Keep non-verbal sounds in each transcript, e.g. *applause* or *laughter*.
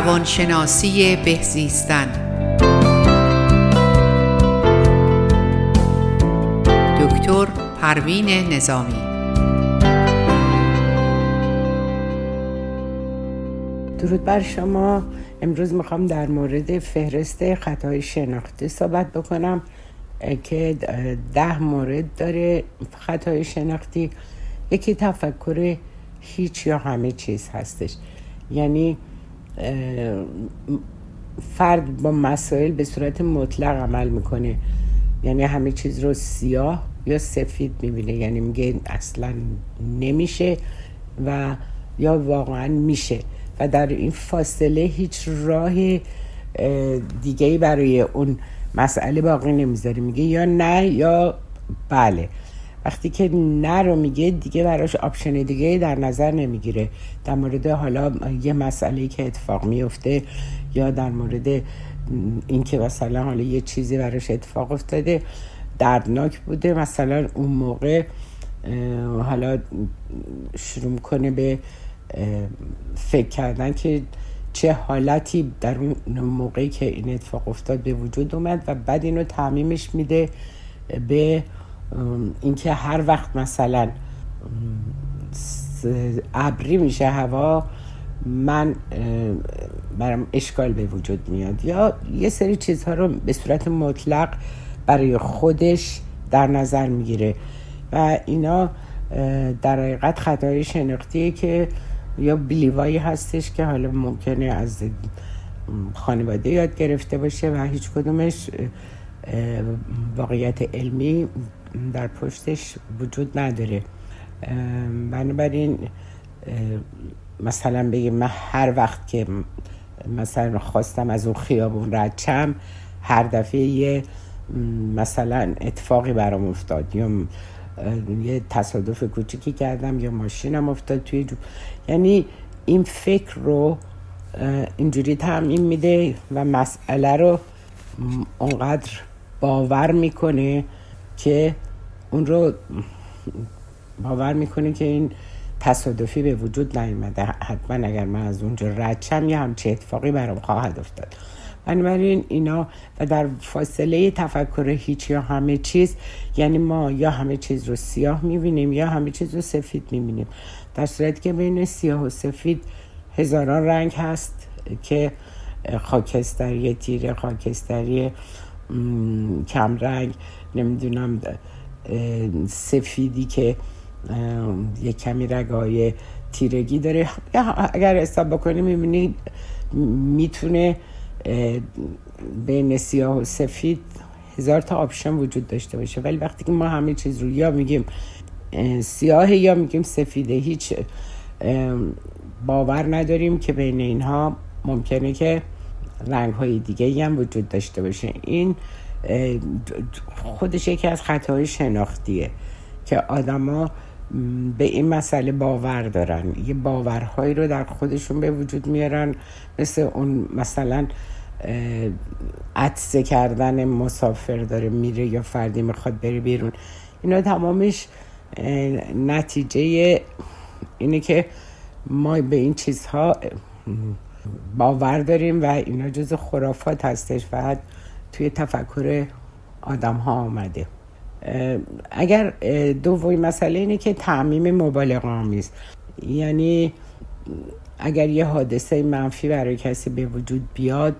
روانشناسی بهزیستن دکتر پروین نظامی. درود بر شما. امروز می‌خوام در مورد فهرست خطای شناختی صحبت بکنم که ده مورد داره خطای شناختی. یکی تفکر هیچ یا همه چیز هستش. یعنی فرد با مسائل به صورت مطلق عمل می‌کنه. یعنی همه چیز رو سیاه یا سفید می‌بینه. یعنی میگه اصلا نمیشه و یا واقعا میشه. و در این فاصله هیچ راه دیگه برای اون مسئله باقی نمی‌ذاره. میگه یا نه یا بله. وقتی که نه رو میگه دیگه براش آپشن دیگه در نظر نمی‌گیره. در مورد حالا یه مسئله که اتفاق میفته یا در مورد اینکه مثلا حالا یه چیزی براش اتفاق افتاده دردناک بوده. مثلا اون موقع حالا شروع کنه به فکر کردن که چه حالتی در اون موقعی که این اتفاق افتاد به وجود اومد و بعد اینو تعمیمش میده به اینکه هر وقت مثلا ابری میشه هوا من برام اشکال به وجود میاد. یا یه سری چیزها رو به صورت مطلق برای خودش در نظر می‌گیره. و اینا در حقیقت خطای شناختیه که یا بلیوایی هستش که حالا ممکنه از خانواده یاد گرفته باشه و هیچ کدومش واقعیت علمی در پشتش وجود نداره. بنابراین مثلا بگیم من هر وقت که مثلا خواستم از اون خیابون رد هر دفعه یه مثلا اتفاقی برام افتاد. یا یه تصادف کوچیکی کردم یا ماشینم افتاد توی جو. یعنی این فکر رو اینجوری تعمین میده و مسئله رو اونقدر باور می‌کنه که اون رو باور می‌کنه که این تصادفی به وجود نیومده. حتما اگر من از اونجا رد شم یه همچه اتفاقی برام خواهد افتاد. بنابراین اینا و در فاصله تفکر هیچ یا همه چیز یعنی ما یا همه چیز رو سیاه می‌بینیم یا همه چیز رو سفید می‌بینیم. در صورتی که بین سیاه و سفید هزاران رنگ هست که خاکستری تیره خاکستری کمرنگ نمی‌دونم سفیدی که یه کمی رگای تیرگی داره. اگر حساب بکنیم می‌بینید می‌تونه بین سیاه و سفید هزار تا آپشن وجود داشته باشه. ولی وقتی که ما همه چیز رو یا میگیم سیاه یا میگیم سفیده هیچ باور نداریم که بین اینها ممکنه که رنگ های دیگه هم وجود داشته باشه. این خودش یکی از خطاهای شناختیه که آدما به این مسئله باور دارن. یه باورهایی رو در خودشون به وجود میارن. مثل اون مثلا عطسه کردن مسافر داره میره یا فردی می‌خواد بره بیرون. اینا تمامش نتیجه اینه که ما به این چیزها باور داریم و اینا جز خرافات هستش و توی تفکر آدم ها آمده اگر دومی مسئله اینه که تعمیم مبالغ آمیز. یعنی اگر یه حادثه منفی برای کسی به وجود بیاد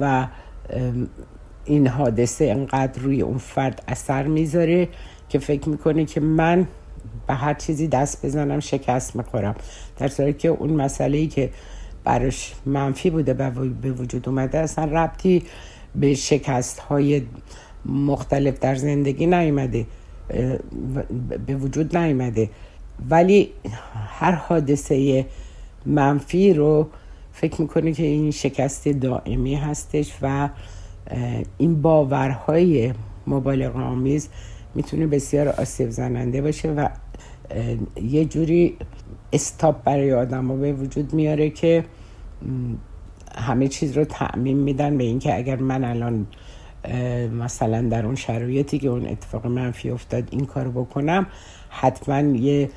و این حادثه انقدر روی اون فرد اثر می‌ذاره که فکر می‌کنه که من به هر چیزی دست بزنم شکست می‌خورم. در صورتی که اون مسئله ای که براش منفی بوده به وجود اومده اصلا ربطی به شکست های مختلف در زندگی نیومده به وجود نیومده. ولی هر حادثه منفی رو فکر می‌کنه که این شکست دائمی هستش و این باورهای مبالغ آمیز می‌تونه بسیار آسیب زننده باشه و یه جوری استاپ برای آدم به وجود میاره که همه چیز رو تعمین میدن به اینکه اگر من الان مثلا در اون شرایطی که اون اتفاق منفی افتاد این کارو بکنم حتما یه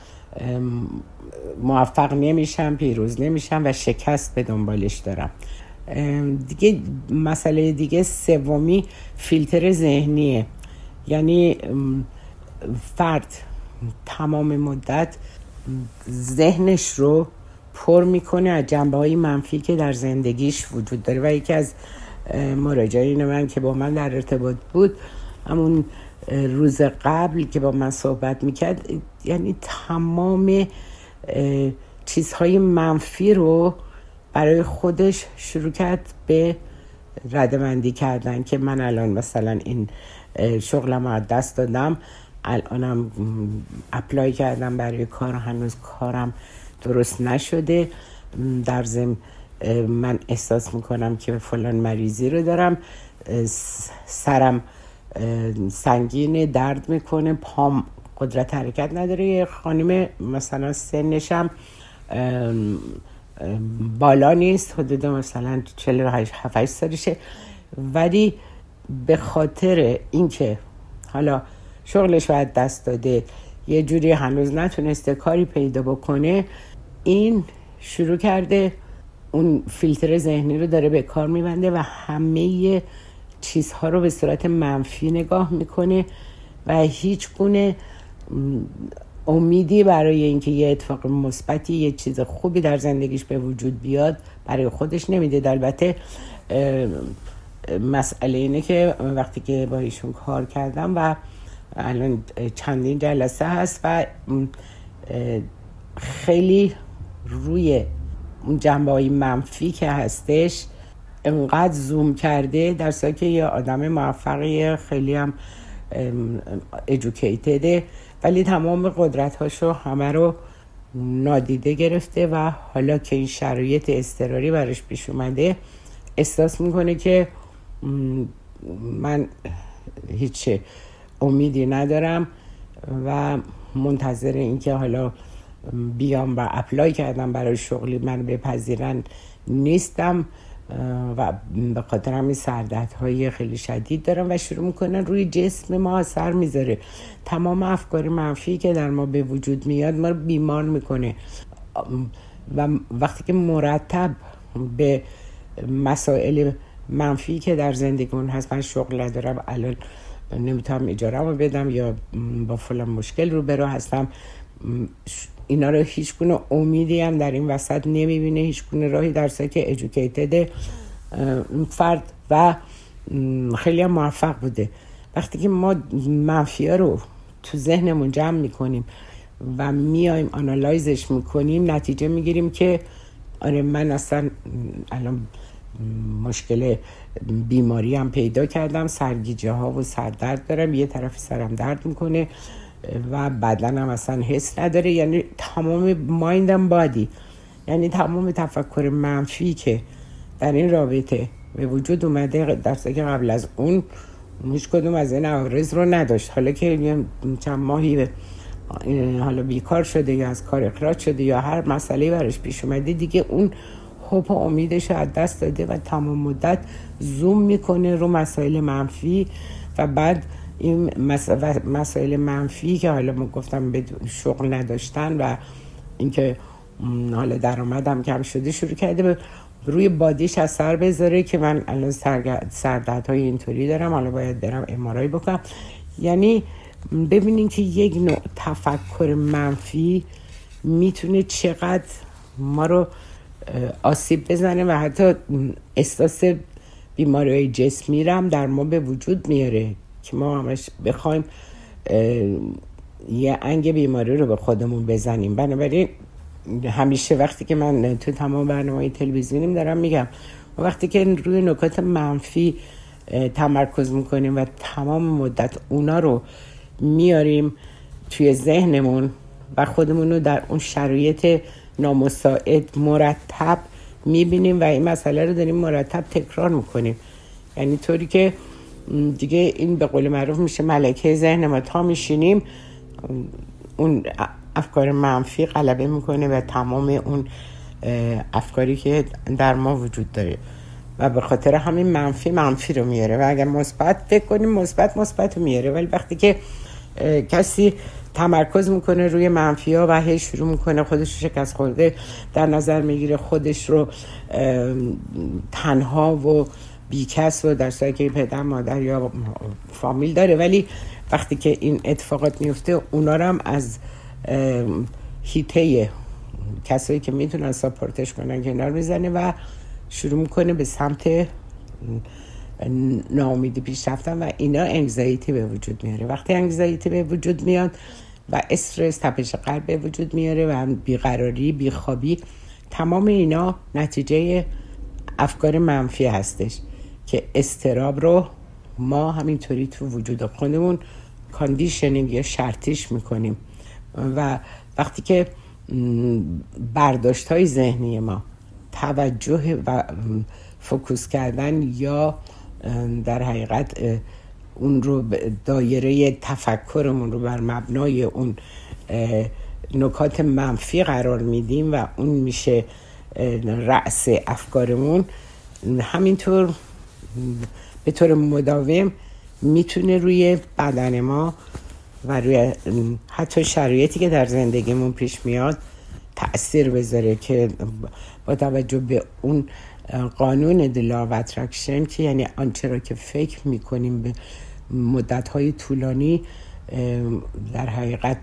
موفق نمیشم پیروز نمیشم و شکست به دنبالش دارم. دیگه مسئله دیگه سومی فیلتر ذهنیه. یعنی فرد تمام مدت ذهنش رو پر می‌کنه از جنبه های منفی که در زندگیش وجود داره. و یکی از مراجعین من که با من در ارتباط بود همون روز قبل که با من صحبت می‌کرد یعنی تمام چیزهای منفی رو برای خودش شروع کرد به ردمندی کردن که من الان مثلا این شغلم رو دست دادم. الانم اپلای کردم برای کار هنوز کارم درست نشده. در زم من احساس می‌کنم که فلان مریضی رو دارم. سرم سنگین درد می‌کنه پام قدرت حرکت نداره. خانم مثلا سنشم بالا نیست حدود مثلا 47 سالشه. ولی به خاطر اینکه حالا شغلش باید دست داده. یه جوری هنوز نتونسته کاری پیدا بکنه. این شروع کرده. اون فیلتر ذهنی رو داره به کار میبنده و همه چیزها رو به صورت منفی نگاه می‌کنه و هیچ گونه امیدی برای اینکه یه اتفاق مثبتی یه چیز خوبی در زندگیش به وجود بیاد برای خودش نمیده البته مسئله اینه که وقتی که با ایشون کار کردم و الان چندین جلسه هست و خیلی روی اون جنبه های منفی که هستش انقدر زوم کرده در که یه آدم موفقی خیلی هم ادوکیتده ولی تمام قدرت هاشو همه رو نادیده گرفته و حالا که این شرایط استراری براش پیش اومده احساس می‌کنه که من هیچ امیدی ندارم و منتظر اینکه حالا بیام و اپلای کردم برای شغلی. من بپذیرن نیستم و به خاطر همین سردت های خیلی شدید دارم و شروع می‌کنن روی جسم ما اثر می‌ذاره. تمام افکار منفی که در ما به وجود میاد ما رو بیمار می‌کنه. و وقتی که مرتب به مسائل منفی که در زندگیمون هست من شغل ندارم الان نمی‌تونم اجاره رو بدم یا با فلان مشکل رو برو هستم. اینا رو هیچ گونه امیدی هم در این وسط نمی‌بینه هیچ گونه راهی در که ادوکیتد فرد و خیلی هم موفق بوده. وقتی که ما منفی رو تو ذهنمون جمع می‌کنیم و میایم آنالایزش می‌کنیم نتیجه می‌گیریم که آره من اصلا الان مشکل بیماری هم پیدا کردم. سرگیجه ها و سردرد دارم. یه طرف سرم درد می‌کنه و بدنم اصلا حس نداره. یعنی تمام مایندم بادی یعنی تمام تفکر منفی که در این رابطه به وجود اومده در که قبل از اون هیچ کدوم از این عوارض رو نداشت. حالا که چند ماهی حالا بیکار شده یا از کار اخراج شده یا هر مسئله برش پیش اومده دیگه اون خوب امیدش از دست داده و تمام مدت زوم می‌کنه رو مسائل منفی و بعد این مسائل منفی که حالا ما گفتم شغل نداشتن و اینکه حالا درآمدم کم شده شروع کرده به روی بادیش اثر بذاره که من الان سردرد های اینطوری دارم. حالا باید برم امارای بکنم. یعنی ببینین که یک نوع تفکر منفی می‌تونه چقدر ما رو آسیب بزنه و حتی احساس بیماری جسمی رم در ما به وجود میاره که ما همش بخوایم یه انگ بیماری رو به خودمون بزنیم. بنابراین همیشه وقتی که من تو تمام برنامه تلویزیونیم دارم میگم وقتی که روی نکات منفی تمرکز می‌کنیم و تمام مدت اونا رو میاریم توی ذهنمون و خودمون رو در اون شرایط نامساعد مرتب می‌بینیم و این مسئله رو داریم مرتب تکرار می‌کنیم. یعنی طوری که دیگه این به قول معروف میشه ملکه ذهن ما تا میشینیم اون افکار منفی غلبه می‌کنه و تمام اون افکاری که در ما وجود داره. و به خاطر همین منفی منفی رو میاره. و اگر مثبت فکر کنیم مثبت مثبت رو میاره. ولی وقتی که کسی تمرکز می‌کنه روی منفی ها و هی شروع می‌کنه خودش رو شکست خورده در نظر می‌گیره خودش رو تنها و بیکس و در که پدر مادر یا فامیل داره. ولی وقتی که این اتفاقات میفته اونا رو هم از هیته کسایی که می‌تونن ساپورتش کنن کنار می‌زنه و شروع می‌کنه به سمت ناامیدی پیش رفتن و اینا anxiety به وجود میاره. وقتی anxiety به وجود میاد و استرس تپش قلب به وجود میاره و بیقراری بیخوابی. تمام اینا نتیجه افکار منفی هستش که اضطراب رو ما همینطوری تو وجود خودمون conditioning یا شرطیش می‌کنیم. و وقتی که برداشت های ذهنی ما توجه و فکوس کردن یا در حقیقت اون رو دایره تفکرمون رو بر مبنای اون نکات منفی قرار میدیم و اون میشه رأس افکارمون. همینطور به طور مداوم می‌تونه روی بدن ما و روی حتی شرایطی که در زندگیمون پیش میاد تاثیر بذاره که با توجه به اون قانون دلا و اترکشن که یعنی آنچه را که فکر می‌کنیم به مدت های طولانی در حقیقت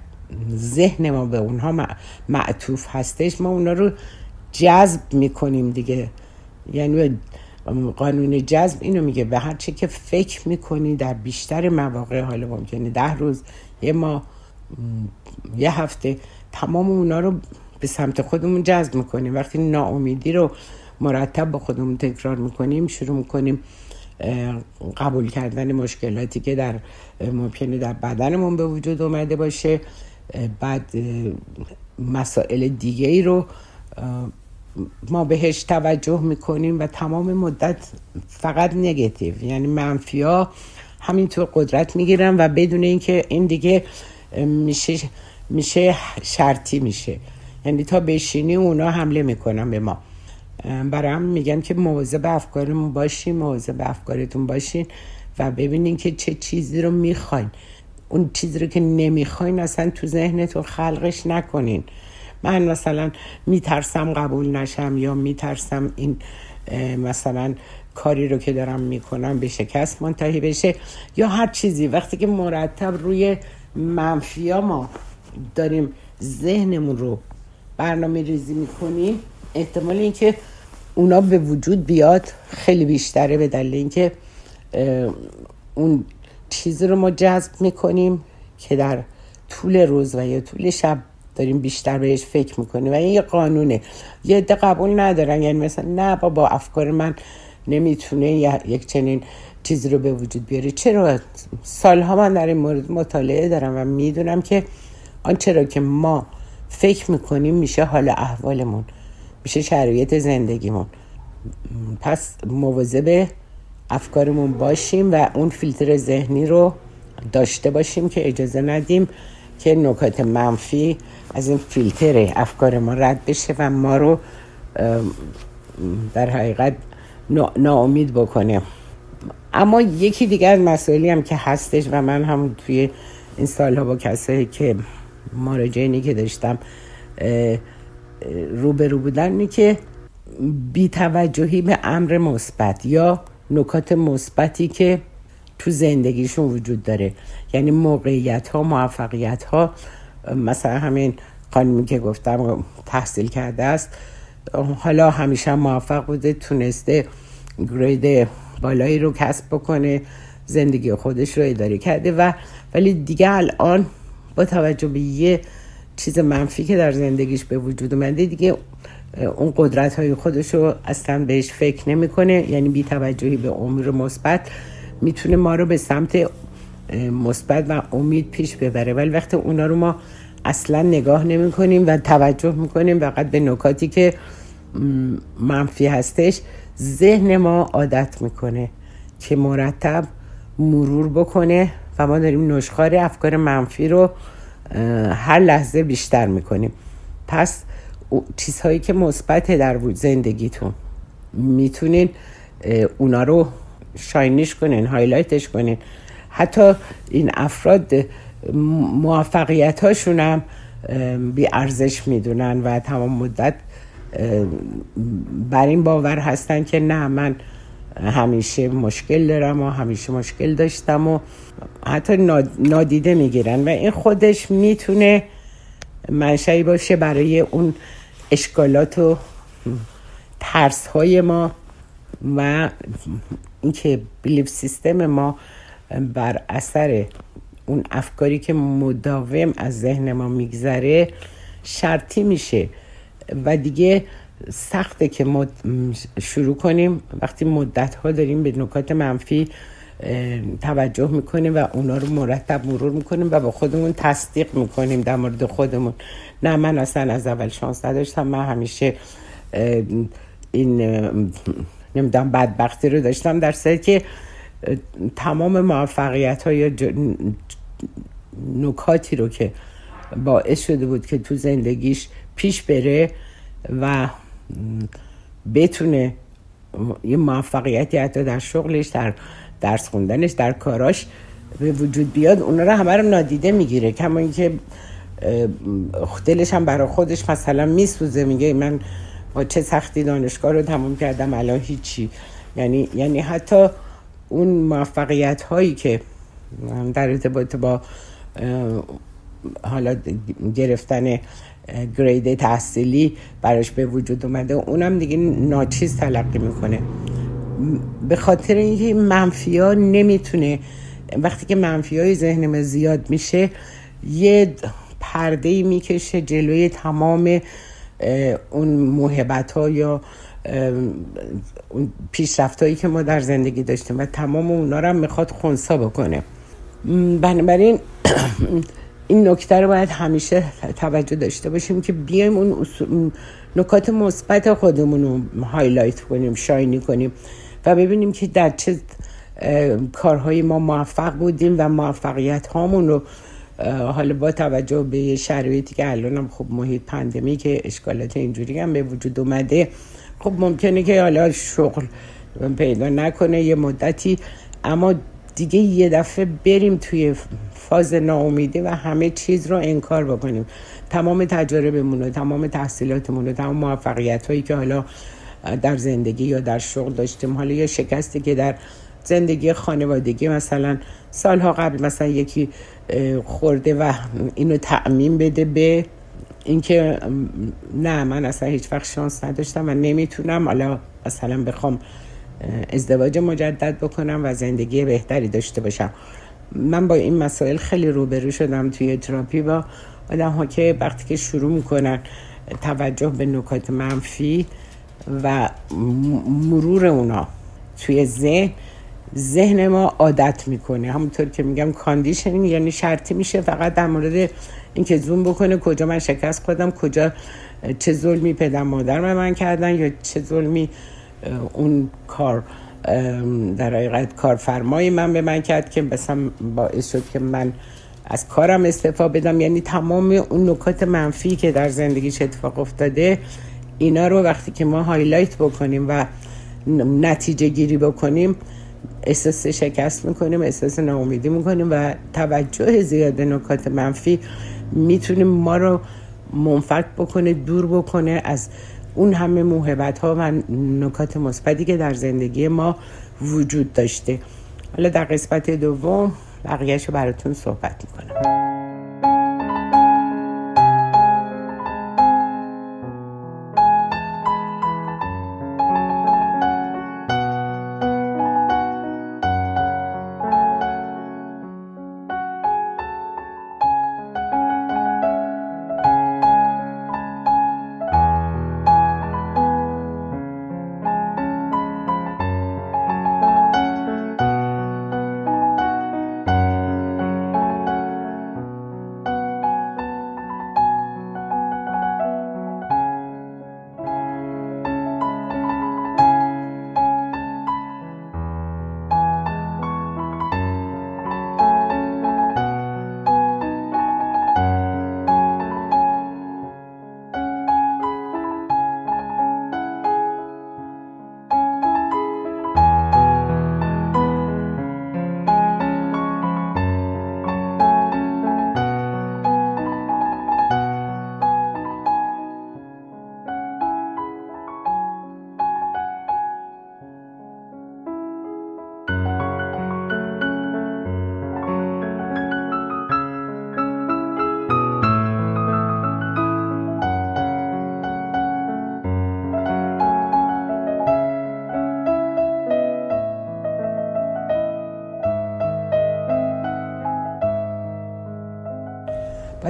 ذهن ما به اونها معطوف هستش. ما اونها رو جذب می‌کنیم دیگه. یعنی قانون جذب اینو میگه به هر چی که فکر می‌کنی در بیشتر مواقع حالا ممکنه ده روز یه ما یه هفته تمام اونا رو به سمت خودمون جذب می‌کنیم. وقتی ناامیدی رو مرتب با خودمون تکرار می‌کنیم شروع می‌کنیم قبول کردن مشکلاتی که در ممکنه در بدنمون به وجود اومده باشه. بعد مسائل دیگه ای رو ما بهش توجه می‌کنیم و تمام مدت فقط نگتیو. یعنی منفی همینطور قدرت می‌گیرن و بدون اینکه این دیگه میشه میشه شرطی میشه. یعنی تا بشینی اونا حمله می‌کنن به ما. برای هم میگن که مواظب افکارمون باشین مواظب افکارتون باشین و ببینین که چه چیزی رو می‌خواین. اون چیزی رو که نمی‌خواین اصلا تو ذهنتون خلقش نکنین. من مثلا میترسم قبول نشم یا میترسم این مثلا کاری رو که دارم می‌کنم به شکست منتهی بشه یا هر چیزی. وقتی که مرتب روی منفیا ما داریم ذهنمون رو برنامه ریزی می‌کنیم احتمال اینکه اونا به وجود بیاد خیلی بیشتره به دلیل اینکه اون چیزی رو ما جذب می‌کنیم که در طول روز و یا طول شب داریم بیشتر بهش فکر می‌کنیم و این یه قانونه. یه عده قبول ندارن یعنی مثلا نه با افکار من نمی‌تونه یک چنین چیزی رو به وجود بیاره. چرا؟ سالها من در این مورد مطالعه دارم و می‌دونم که آنچه را که ما فکر می‌کنیم میشه حال احوالمون میشه شرایط زندگیمون. پس مواظب افکارمون باشیم و اون فیلتر ذهنی رو داشته باشیم که اجازه ندیم که نکات منفی از این فیلتر افکار ما رد بشه و ما رو در حقیقت ناامید بکنه. اما یکی دیگر از مسائلی هم که هستش و من هم توی این سالها با کسایی که مراجعینی که داشتم روبرو بودن اینه که بیتوجهی به امر مثبت یا نکات مثبتی که تو زندگیشون وجود داره. یعنی موقعیت ها موفقیت ها مثلا همین خانمی که گفتم تحصیل کرده است حالا همیشه موفق بوده تونسته گرید بالایی رو کسب بکنه زندگی خودش رو اداره کرده و ولی دیگه الان با توجه به یه چیز منفی که در زندگیش به وجود اومده دیگه اون قدرت های خودش رو اصلا بهش فکر نمی‌کنه یعنی بی توجهی به امور مثبت می‌تونه ما رو به سمت مثبت و امید پیش ببره. ولی وقتی اونا رو ما اصلا نگاه نمی کنیم و توجه می‌کنیم فقط به نکاتی که منفی هستش ذهن ما عادت می‌کنه که مرتب مرور بکنه و ما داریم نشخار افکار منفی رو هر لحظه بیشتر می‌کنیم. پس چیزهایی که مثبت در زندگیتون. می‌تونین اونا رو شاینیش کنین هایلایتش کنین. حتی این افراد موفقیت هاشون هم بی ارزش می‌دونن و تمام مدت بر این باور هستن که نه من همیشه مشکل دارم و همیشه مشکل داشتم و حتی نادیده می‌گیرن و این خودش می‌تونه منشأی باشه برای اون اشکالات و ترس های ما و اینکه بلیف سیستم ما بر اثر اون افکاری که مداوم از ذهن ما میگذره شرطی میشه. و دیگه سخته که ما شروع کنیم. وقتی مدت ها داریم به نکات منفی توجه می‌کنیم و اونا رو مرتب مرور می‌کنیم و با خودمون تصدیق می‌کنیم در مورد خودمون. نه من اصلا از اول شانس نداشتم. من همیشه این نمی‌دونم بدبختی رو داشتم در صورتی که تمام موفقیت های یا نکاتی رو که باعث شده بود که تو زندگیش پیش بره و بتونه یه موفقیتی حتی در شغلش در درس خوندنش در کاراش به وجود بیاد اونا رو همه رو نادیده می‌گیره. کما اینکه دلش هم برای خودش مثلا میسوزه میگه من با چه سختی دانشگاه رو تموم کردم الان هیچی. یعنی یعنی حتی اون موفقیت هایی که در ارتباط با حالا گرفتن گرید تحصیلی براش به وجود اومده. اونم دیگه ناچیز تلقی می‌کنه. به خاطر اینکه منفی ها نمی‌تونه وقتی که منفی های ذهن ما زیاد میشه یه پرده ای می‌کشه جلوی تمام اون محبت ها یا اون پیشرفت هایی که ما در زندگی داشتیم و تمام اونا رو هم می‌خواد خونسا بکنه. بنابراین *clears throat* این نکته رو باید همیشه توجه داشته باشیم که بیایم اون نکات مثبت خودمون رو highlight کنیم shiny کنیم و ببینیم که در چه کارهای ما موفق بودیم و موفقیت هامون رو حالا با توجه به شرایطی که الان هم خب محیط pandemic که اشکالات اینجوری هم به وجود اومده خب ممکنه که حالا شغل پیدا نکنه یه مدتی اما دیگه یه دفعه بریم توی فاز ناامیدی و همه چیز رو انکار بکنیم. تمام تجاربمون و تمام تحصیلاتمون و تمام موفقیت هایی که حالا در زندگی یا در شغل داشتیم. حالا یه شکستی که در زندگی خانوادگی مثلا سالها قبل مثلا یکی خورده و اینو تعمین بده به اینکه نه من اصلا هیچ وقت شانس نداشتم و نمی‌تونم. حالا مثلا بخوام ازدواج مجدد بکنم و زندگی بهتری داشته باشم. من با این مسائل خیلی روبرو شدم توی تراپی با آدم ها که وقتی که شروع می‌کنن توجه به نکات منفی و مرور اونا توی ذهن ذهن ما عادت می‌کنه. همونطور که میگم conditioning یعنی شرطی میشه فقط در مورد اینکه زوم بکنه کجا من شکست خودم کجا چه ظلمی پدر مادر من کردن یا چه ظلمی اون کار. در حقیقت کارفرمای من به من کرد که مثلا باعث شد که من از کارم استفا بدم. یعنی تمام اون نکات منفی که در زندگیش اتفاق افتاده اینا رو وقتی که ما هایلایت بکنیم و نتیجه گیری بکنیم احساس شکست می‌کنیم احساس ناامیدی می‌کنیم و توجه زیاد نکات منفی می‌تونیم ما رو منفک بکنه دور بکنه از اون همه موهبت ها و نکات مثبتی که در زندگی ما وجود داشته. حالا در قسمت دوم بقیهش رو براتون صحبت می‌کنم.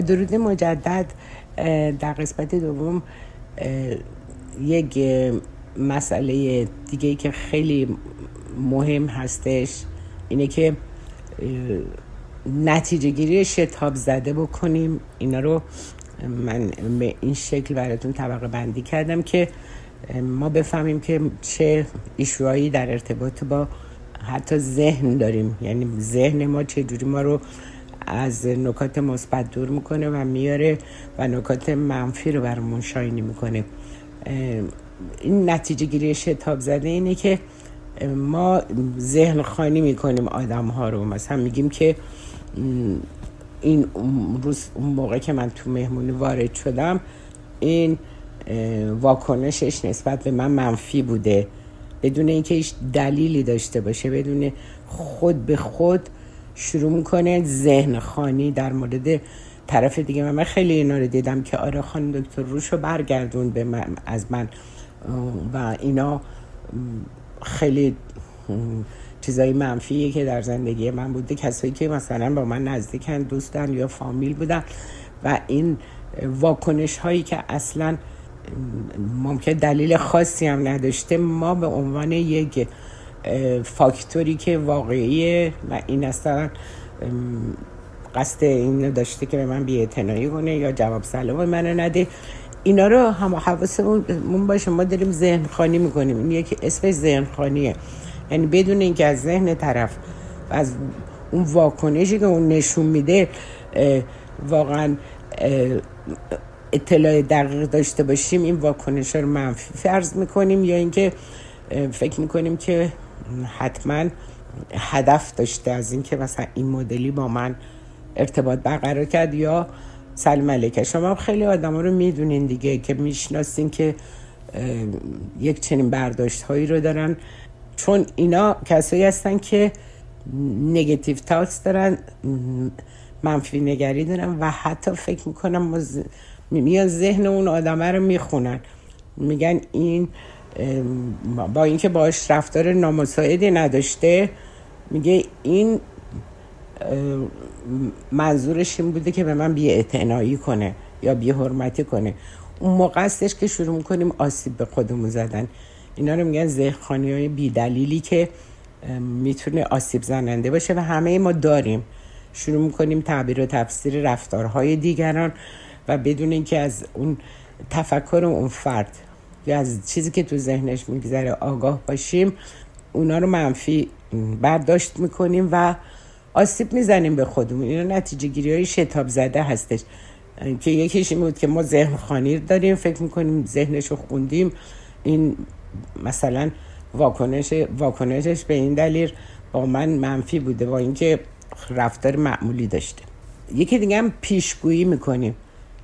درود مجدد در قسمت دوم یک مسئله دیگه که خیلی مهم هستش اینه که نتیجه گیری شتاب زده بکنیم. اینا رو من به این شکل براتون طبقه بندی کردم که ما بفهمیم که چه ایشوهایی در ارتباط با حتی ذهن داریم. یعنی ذهن ما چه جوری ما رو از نکات مثبت دور می‌کنه و میاره و نکات منفی رو برامون شاینی می‌کنه. این نتیجه گیری شتاب زده اینه که ما ذهن خانی می‌کنیم آدم ها رو. مثلا میگیم که این روز اون موقع که من تو مهمونی وارد شدم این واکنشش نسبت به من منفی بوده. بدون اینکه هیچ دلیلی داشته باشه بدون خود به خود شروع می‌کنه ذهن خانی در مورد طرف دیگه. من خیلی اینا رو دیدم که آره خانم دکتر روش رو برگردون به من از من. و اینا خیلی چیزای منفیه که در زندگی من بوده. کسایی که مثلا با من نزدیکن دوستن یا فامیل بودن. و این واکنش هایی که اصلا ممکن دلیل خاصی هم نداشته ما به عنوان یک فاکتوری که واقعیه و این اصلا قصد این داشته که به من بی کنه یا جواب سلام منو نده. اینا رو هم حواسمون باشه. ما داریم ذهن خانی می‌کنیم. این یکی اسمش ذهن خانیه یعنی بدون اینکه از ذهن طرف از اون واکنشی که اون نشون میده واقعا اطلاع دقیق داشته باشیم این واکنش رو منفی فرض می‌کنیم یا اینکه فکر می‌کنیم که حتما هدف داشته از اینکه مثلا این مدلی با من ارتباط برقرار کرد یا سلام علیکم. شما خیلی آدم رو می‌دونین دیگه که می‌شناسین که یک چنین برداشت هایی رو دارن. چون اینا کسایی هستن که نگتیو تاکس دارن منفی نگری دارن و حتی فکر می‌کنم میان ذهن اون آدمه رو می‌خونن. میگن این با اینکه باش رفتار نامساعدی نداشته میگه این منظورش این بوده که به من بی کنه یا بی حرمتی کنه. اون موقع استش که شروع می‌کنیم آسیب به خودمون زدن. اینا رو میگن ذهنخانی های بی دلیلی که می‌تونه آسیب زننده باشه و همه ما داریم. شروع می‌کنیم تعبیر و تفسیر رفتارهای دیگران و بدون اینکه از اون تفکر اون فرد یا از چیزی که تو ذهنش میگذره آگاه باشیم اونا رو منفی برداشت می‌کنیم و آسیب می‌زنیم به خودمون. اینا نتیجه گیری های شتاب زده هستش. که یکیش این بود که ما ذهن خانیر داریم فکر می‌کنیم ذهنش رو خوندیم. این مثلا واکنش واکنشش به این دلیل با من منفی بوده با اینکه رفتار معمولی داشته. یکی دیگه هم پیشگویی می‌کنیم.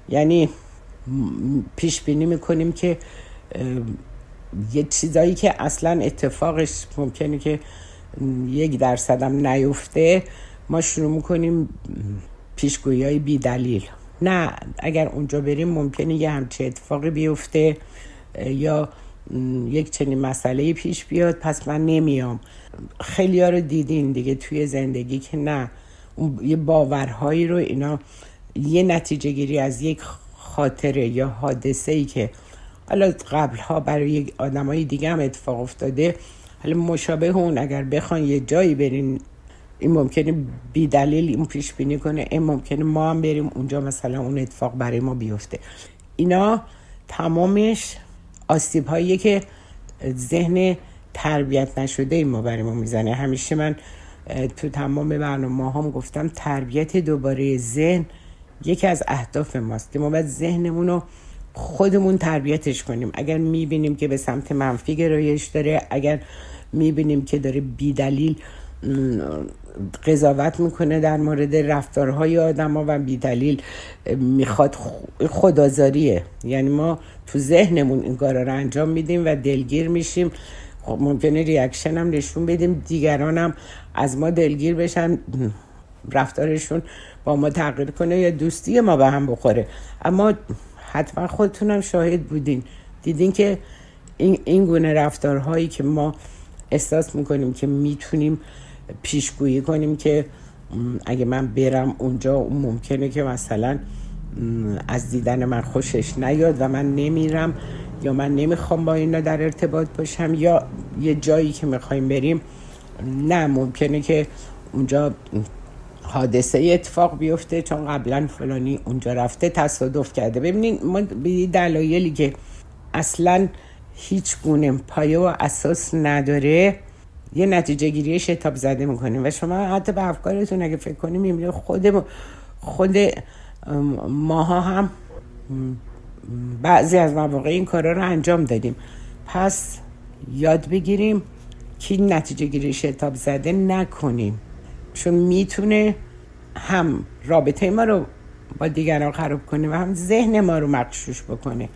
یعنی پیش بینی می‌کنیم که یه چیزایی که اصلا اتفاقش ممکنه که یک درصدم نیفته ما شروع می‌کنیم پیشگویی های بی دلیل نه اگر اونجا بریم ممکنه یه همچه اتفاقی بیفته یا یک چنین مسئله پیش بیاد پس من نمیام. خیلی ها رو دیدین دیگه توی زندگی که نه. یه باورهایی رو اینا یه نتیجه گیری از یک خاطره یا حادثه ای که حالا قبل ها برای آدم های دیگه هم اتفاق افتاده. حالا مشابه اون اگر بخوان یه جایی برین این ممکنه بی دلیل این پیش بینی کنه این ممکنه ما هم بریم اونجا مثلا اون اتفاق برای ما بیفته. اینا تمامش آسیب هایی که ذهن تربیت نشده ما برای ما می‌زنه. همیشه من تو تمام برنامه هم گفتم تربیت دوباره ذهن یکی از اهداف ماست که ما باید ذهنمون رو خودمون تربیتش کنیم. اگر می‌بینیم که به سمت منفی گرایش داره اگر می‌بینیم که داره بیدلیل قضاوت می‌کنه در مورد رفتارهای آدم ها و بیدلیل می‌خواد خدازاریه یعنی ما تو ذهنمون این کارا رو انجام میدیم و دلگیر میشیم. خب ممکنه ریاکشن هم نشون بدیم. دیگران هم از ما دلگیر بشن رفتارشون با ما تغییر کنه یا دوستی ما به هم بخوره. اما حتما خودتونم شاهد بودین. دیدین که این, این گونه رفتارهایی که ما احساس می‌کنیم که می‌تونیم پیشگویی کنیم که اگه من برم اونجا ممکنه که مثلا از دیدن من خوشش نیاد و من نمیرم یا من نمی‌خوام با اینا در ارتباط باشم یا یه جایی که می‌خوایم بریم نه ممکنه که اونجا حادثه اتفاق بیفته چون قبلا فلانی اونجا رفته تصادف کرده. ببینید ما به دلایلی که اصلا هیچ گونه پایه و اساس نداره یه نتیجه گیری شتاب زده می‌کنیم و شما حتی به افکارتون اگه فکر کنیم می‌بینید خود خود ماها هم بعضی از مواقع این کارا رو انجام دادیم. پس یاد بگیریم که نتیجه گیری شتاب زده نکنیم. چون می‌تونه هم رابطه ما رو با دیگران خراب کنه و هم ذهن ما رو مقشوش بکنه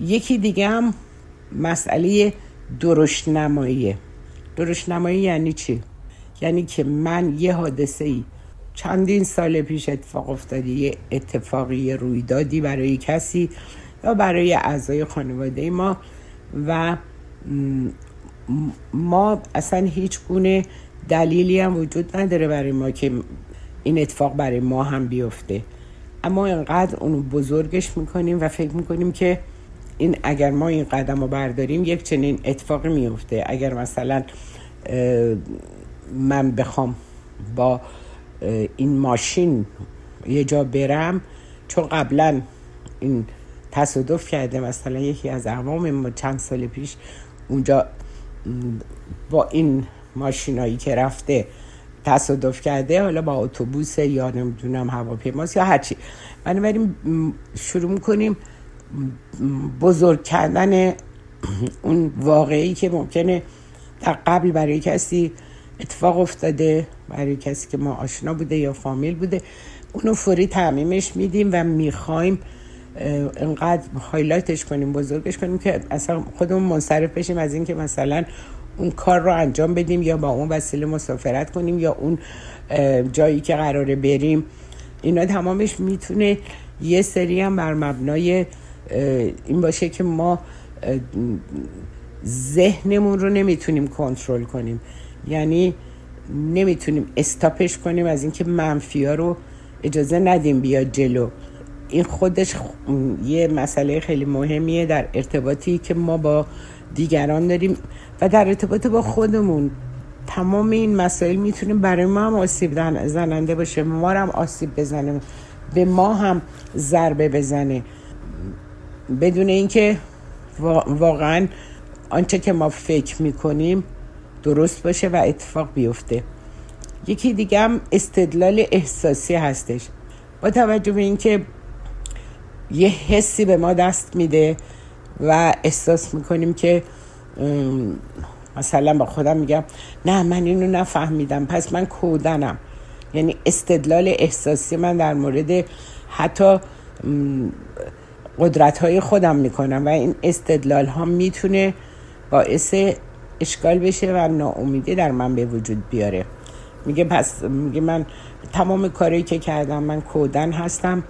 یکی دیگه هم مسئله درشت نماییه درشت نمایی یعنی چی؟ یعنی که من یه حادثه ای چندین سال پیش اتفاق افتادی یه اتفاقی رویدادی برای کسی یا برای اعضای خانواده ما و ما اصلا هیچ گونه دلیلی هم وجود نداره برای ما که این اتفاق برای ما هم بیفته. اما اینقدر اونو بزرگش می‌کنیم و فکر می‌کنیم که این اگر ما این قدم رو برداریم یک چنین اتفاقی میفته اگر مثلا من بخوام با این ماشین یه جا برم چون قبلا این تصادف کرده مثلا یکی از اقوام ما چند سال پیش اونجا با این ماشینایی که رفته تصادف کرده حالا با اتوبوس یا نمی‌دونم هواپیماست یا هرچی بنابراین شروع می‌کنیم بزرگ کردن اون واقعی که ممکنه در قبل برای کسی اتفاق افتاده برای کسی که ما آشنا بوده یا فامیل بوده اونو فوری تعمیمش میدیم و می‌خوایم انقدر هایلایتش کنیم بزرگش کنیم که اصلا خودمون منصرف بشیم از اینکه مثلا اون کار رو انجام بدیم یا با اون وسیله مسافرت کنیم یا اون جایی که قراره بریم. اینا تمامش می‌تونه یه سری هم بر مبنای این باشه که ما ذهنمون رو نمی‌تونیم کنترل کنیم. یعنی نمی‌تونیم استاپش کنیم از اینکه منفی ها رو اجازه ندیم بیاد جلو. این خودش یه مسئله خیلی مهمیه در ارتباطی که ما با دیگران داریم. و در ارتباط با خودمون. تمام این مسائل می‌تونیم برای ما هم آسیب زننده باشه. ما هم آسیب بزنه. به ما هم ضربه بزنه. بدون اینکه واقعا آنچه که ما فکر می‌کنیم درست باشه و اتفاق بیفته. یکی دیگه هم استدلال احساسی هستش. با توجه به اینکه یه حسی به ما دست میده و احساس می‌کنیم که مثلا با خودم میگم نه من اینو نفهمیدم پس من کودنم. یعنی استدلال احساسی من در مورد حتی قدرت های خودم می‌کنم و این استدلال ها می‌تونه باعث اشکال بشه و ناامیدی در من به وجود بیاره. میگه پس میگه من تمام کاری که کردم من کودن هستم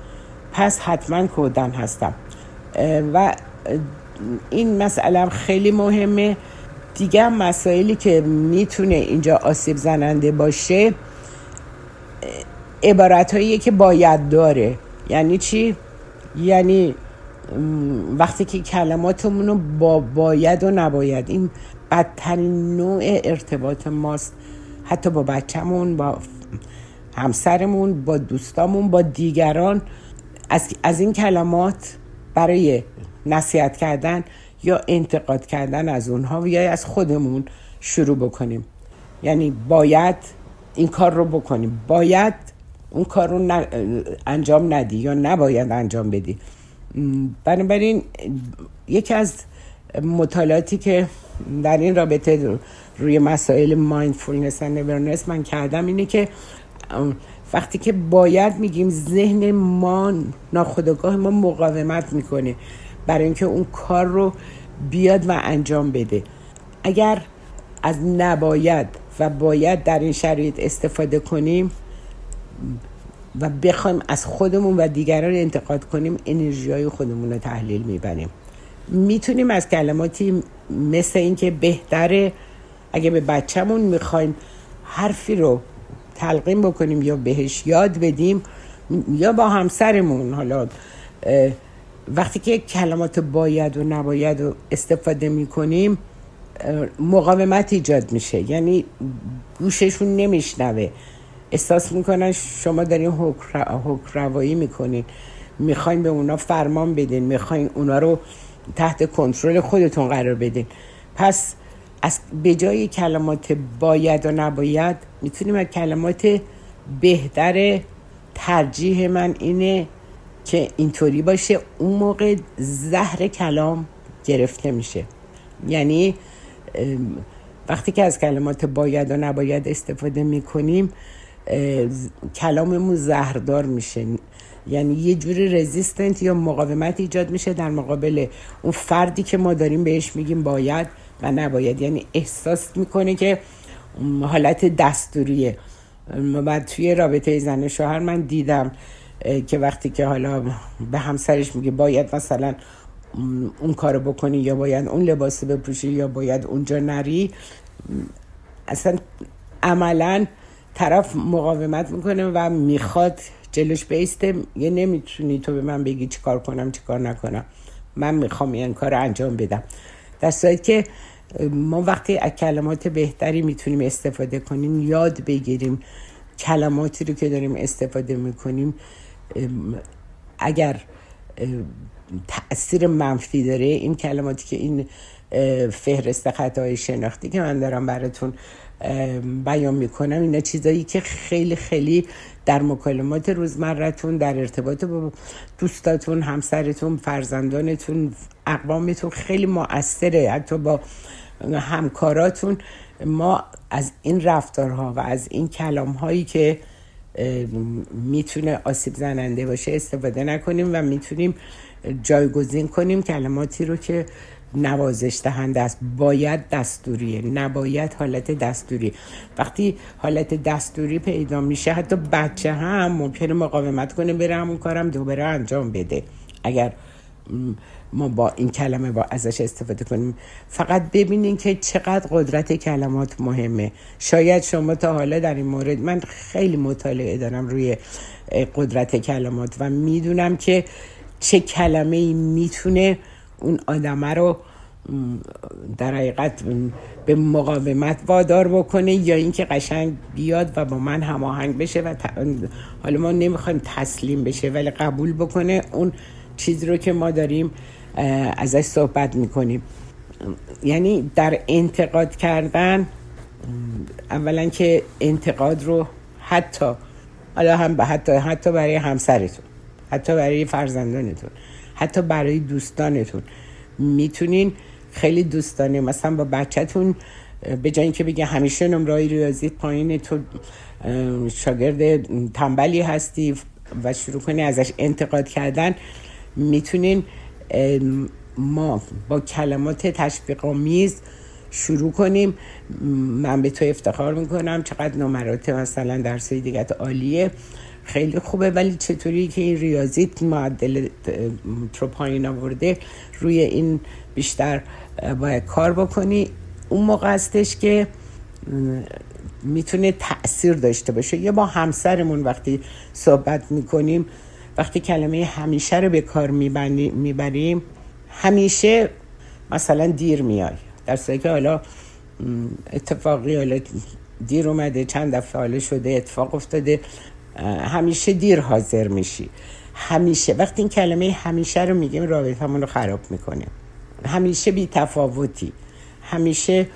پس حتما کودن هستم. و این مسئله خیلی مهمه. دیگه مسائلی که می‌تونه اینجا آسیب زننده باشه عبارت هایی که باید داره. یعنی چی؟ یعنی وقتی که کلماتمون رو با باید و نباید این بدترین نوع ارتباط ماست. حتی با بچهمون با همسرمون با دوستامون با دیگران. از, از این کلمات برای نصیحت کردن یا انتقاد کردن از اونها یا از خودمون شروع بکنیم. یعنی باید این کار رو بکنیم. باید اون کار رو انجام ندی یا نباید انجام بدی. بنابراین یکی از مطالعاتی که در این رابطه روی مسائل مایندفولنس و نورنس من کردم اینه که وقتی که باید میگیم ذهن ما ناخودآگاه ما مقاومت می‌کنه. برای اینکه اون کار رو بیاد و انجام بده. اگر از نباید و باید در این شرایط استفاده کنیم و بخوایم از خودمون و دیگران انتقاد کنیم انرژی های خودمون رو تحلیل می‌بریم. می‌تونیم از کلماتی مثل اینکه بهتره اگه به بچهمون می‌خوایم حرفی رو تلقیم بکنیم یا بهش یاد بدیم یا با همسرمون حالا وقتی که کلمات باید و نباید و استفاده می‌کنیم مقاومت ایجاد میشه. یعنی گوششون نمیشنوه. احساس می‌کنن شما دارین حکر روایی می‌کنین. می‌خواین به اونا فرمان بدین. می‌خواین اونا رو تحت کنترل خودتون قرار بدین. پس از به جای کلمات باید و نباید می‌تونیم از کلمات بهتر ترجیح من اینه که اینطوری باشه اون موقع زهر کلام گرفته میشه. یعنی وقتی که از کلمات باید و نباید استفاده می‌کنیم کلاممون زهردار میشه. یعنی یه جوری رزیستنت یا مقاومت ایجاد میشه در مقابل اون فردی که ما داریم بهش میگیم باید و نباید. یعنی احساس می‌کنه که حالت دستوریه. بعد توی رابطه زن شوهر من دیدم که وقتی که حالا به همسرش میگه باید مثلا اون کارو بکنی یا باید اون لباس بپوشی یا باید اونجا نری اصلا عملا طرف مقاومت می‌کنه و می‌خواد جلوش بیسته یه نمی‌تونی تو به من بگی چی کار کنم چی کار نکنم. من می‌خوام این کار انجام بدم. در صورتی که ما وقتی از کلمات بهتری می‌تونیم استفاده کنیم یاد بگیریم کلماتی رو که داریم استفاده می‌کنیم. اگر تاثیر منفی داره این کلماتی که این فهرست خطای شناختی که من دارم براتون بیان می‌کنم اینا چیزایی که خیلی خیلی در مکالمات روزمرتون در ارتباط با دوستاتون همسرتون فرزندانتون اقوامتون خیلی مؤثره. حتی با همکاراتون ما از این رفتارها و از این کلام هایی که می‌تونه آسیب زننده باشه استفاده نکنیم و می‌تونیم جایگزین کنیم کلماتی رو که نوازش دهنده است. باید دستوریه نباید حالت دستوری. وقتی حالت دستوری پیدا میشه حتی بچه هم ممکنه مقاومت کنه بره همون کارم دوباره انجام بده. اگر ما با این کلمه با ازش استفاده کنیم. فقط ببینین که چقدر قدرت کلمات مهمه. شاید شما تا حالا در این مورد من خیلی مطالعه دارم روی قدرت کلمات و می‌دونم که چه کلمه ای می‌تونه اون آدمه رو در حقیقت به مقاومت وادار بکنه یا اینکه قشنگ بیاد و با من هماهنگ بشه و حالا ما نمی‌خوایم تسلیم بشه ولی قبول بکنه اون چیزی رو که ما داریم ازش صحبت می‌کنیم. یعنی در انتقاد کردن اولا که انتقاد رو حتی حالا هم حتی حتی برای همسرتون حتی برای فرزندانتون حتی برای دوستانتون. می‌تونین خیلی دوستانه مثلا با بچهتون به جای اینکه بگه همیشه نمره ریاضی پایین تو شاگرد تنبلی هستی و شروع کنی ازش انتقاد کردن می‌تونین ما با کلمات تشویق آمیز شروع کنیم. من به تو افتخار می‌کنم. چقدر نمرات مثلا درسای دیگه عالیه. خیلی خوبه. ولی چطوری که این ریاضیت معدل تو پایین آورده روی این بیشتر باید کار بکنی. اون موقع هستش که می‌تونه تاثیر داشته باشه. یا با همسرمون وقتی صحبت می‌کنیم وقتی کلمه همیشه رو به کار می‌بریم همیشه مثلا دیر میای. در که حالا اتفاقی حالا دیر اومده چند دفعه حالا شده اتفاق افتاده همیشه دیر حاضر میشی. همیشه. وقتی این کلمه همیشه رو میگیم رابطمون رو خراب می‌کنه. همیشه بی تفاوتی همیشه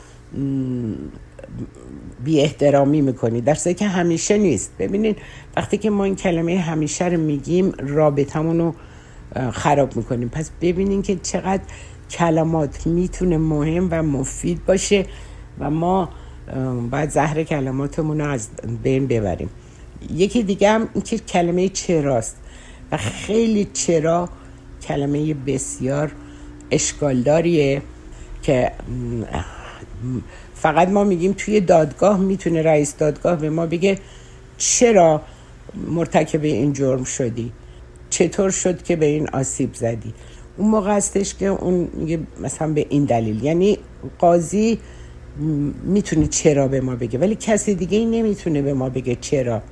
بی احترامی می‌کنی. در که همیشه نیست. ببینین وقتی که ما این کلمه همیشه رو میگیم رابطمون رو خراب می‌کنیم. پس ببینین که چقدر کلمات می‌تونه مهم و مفید باشه و ما باید زهر کلماتمون رو از بین ببریم. یکی دیگه هم این که کلمه چراست و خیلی چرا کلمه بسیار اشکالداریه که فقط ما میگیم توی دادگاه می‌تونه رئیس دادگاه به ما بگه چرا مرتکب این جرم شدی؟ چطور شد که به این آسیب زدی؟ اون موقع هستش که اون میگه مثلا به این دلیل. یعنی قاضی می‌تونه چرا به ما بگه ولی کسی دیگه نمی‌تونه به ما بگه چرا.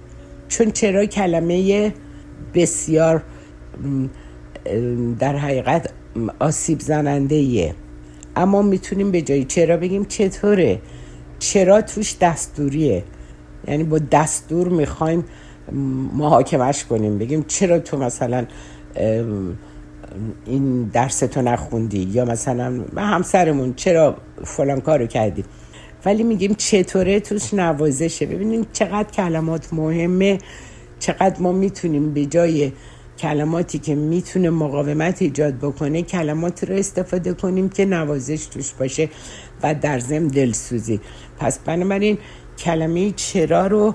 چون چرا کلمه بسیار در حقیقت آسیب زننده اما می‌تونیم به جایی چرا بگیم چطوره؟ چرا توش دستوریه؟ یعنی با دستور می‌خوایم محاکمش کنیم. بگیم چرا تو مثلا این درس تو نخوندی؟ یا مثلا همسرمون چرا فلان کارو کردی؟ ولی میگیم چطوره؟ توش نوازشه. ببینیم چقدر کلمات مهمه چقدر ما می‌تونیم به جای کلماتی که می‌تونه مقاومت ایجاد بکنه کلمات رو استفاده کنیم که نوازش توش باشه و در ضمن دلسوزی. پس بنابراین کلمه چرا رو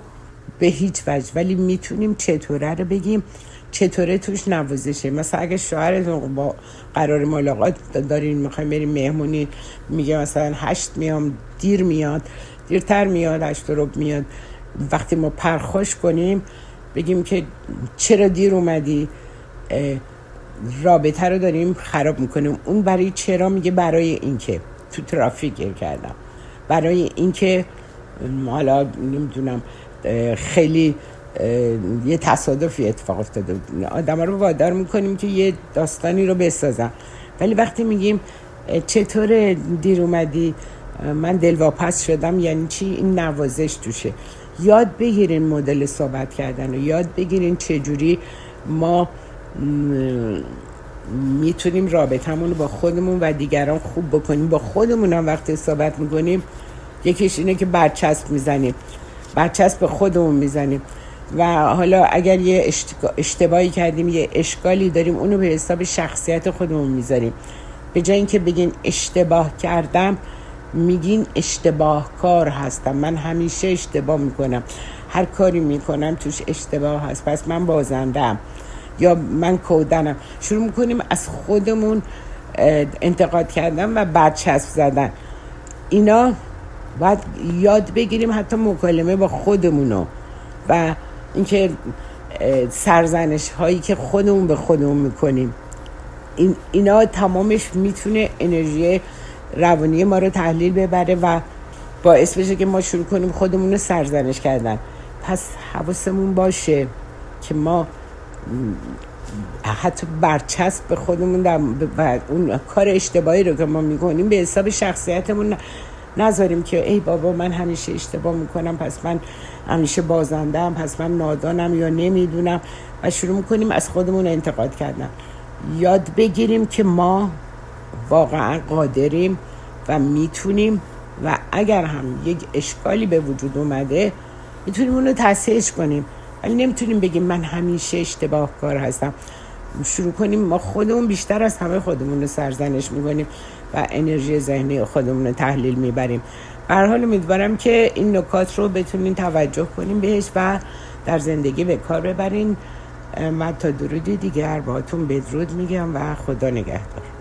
به هیچ وجه ولی می‌تونیم چطوره رو بگیم؟ چطوره توش نوازشه؟ مثلا اگه شوهرتون با قرار ملاقات دارین می‌خوایم بریم مهمونی میگه مثلا هشت میام دیر میاد دیرتر میاد هشت رو میاد. وقتی ما پرخوش کنیم بگیم که چرا دیر اومدی؟ رابطه رو داریم خراب می‌کنیم. اون برای چرا میگه؟ برای اینکه تو ترافیک گیر کردم. برای اینکه حالا نمی‌دونم خیلی یه تصادفی اتفاق افتاده آدم رو وادار می‌کنیم که یه داستانی رو بسازن. ولی وقتی میگیم چطور دیر اومدی؟ من دلواپس شدم یعنی چی؟ این نوازش توشه. یاد بگیرین مدل صحبت کردن و یاد بگیرین چجوری ما می‌تونیم رابطمون رو با خودمون و دیگران خوب بکنیم. با خودمون هم وقتی صحبت می‌کنیم یکیش اینه که برچسب می‌زنیم. برچسب به خودمون می‌زنیم. و حالا اگر یه اشتباهی کردیم یه اشکالی داریم اونو به حساب شخصیت خودمون می‌ذاریم. به جای اینکه بگین اشتباه کردم میگین اشتباه کار هستم. من همیشه اشتباه می‌کنم. هر کاری می‌کنم توش اشتباه هست. پس من بازندم یا من کودنم. شروع می‌کنیم از خودمون انتقاد کردن و برچسب زدن. اینا باید یاد بگیریم حتی مکالمه با خودمونو و اینکه سرزنش هایی که خودمون به خودمون می‌کنیم. این اینا تمامش می‌تونه انرژی روانی ما رو تحلیل ببره و باعث بشه که ما شروع کنیم خودمون رو سرزنش کردن. پس حواسمون باشه که ما حتی برچسب به خودمون در اون کار اشتباهی رو که ما می‌کنیم به حساب شخصیتمون نذاریم که ای بابا من همیشه اشتباه می‌کنم پس من همیشه بازندم پس من نادانم یا نمی‌دونم و شروع می‌کنیم از خودمون انتقاد کردن. یاد بگیریم که ما واقعا قادریم و می‌تونیم و اگر هم یک اشکالی به وجود اومده می‌تونیم اونو تصحیحش کنیم. ولی نمی‌تونیم بگیم من همیشه اشتباه کار هستم. شروع کنیم ما خودمون بیشتر از همه خودمون رو سرزنش می‌کنیم و انرژی ذهنی خودمون رو تحلیل می‌بریم. هر حال امیدوارم که این نکات رو بتونین توجه کنیم بهش و در زندگی به کار ببرین. من تا درودی دیگر باهاتون بدرود میگم و خدا نگهدار.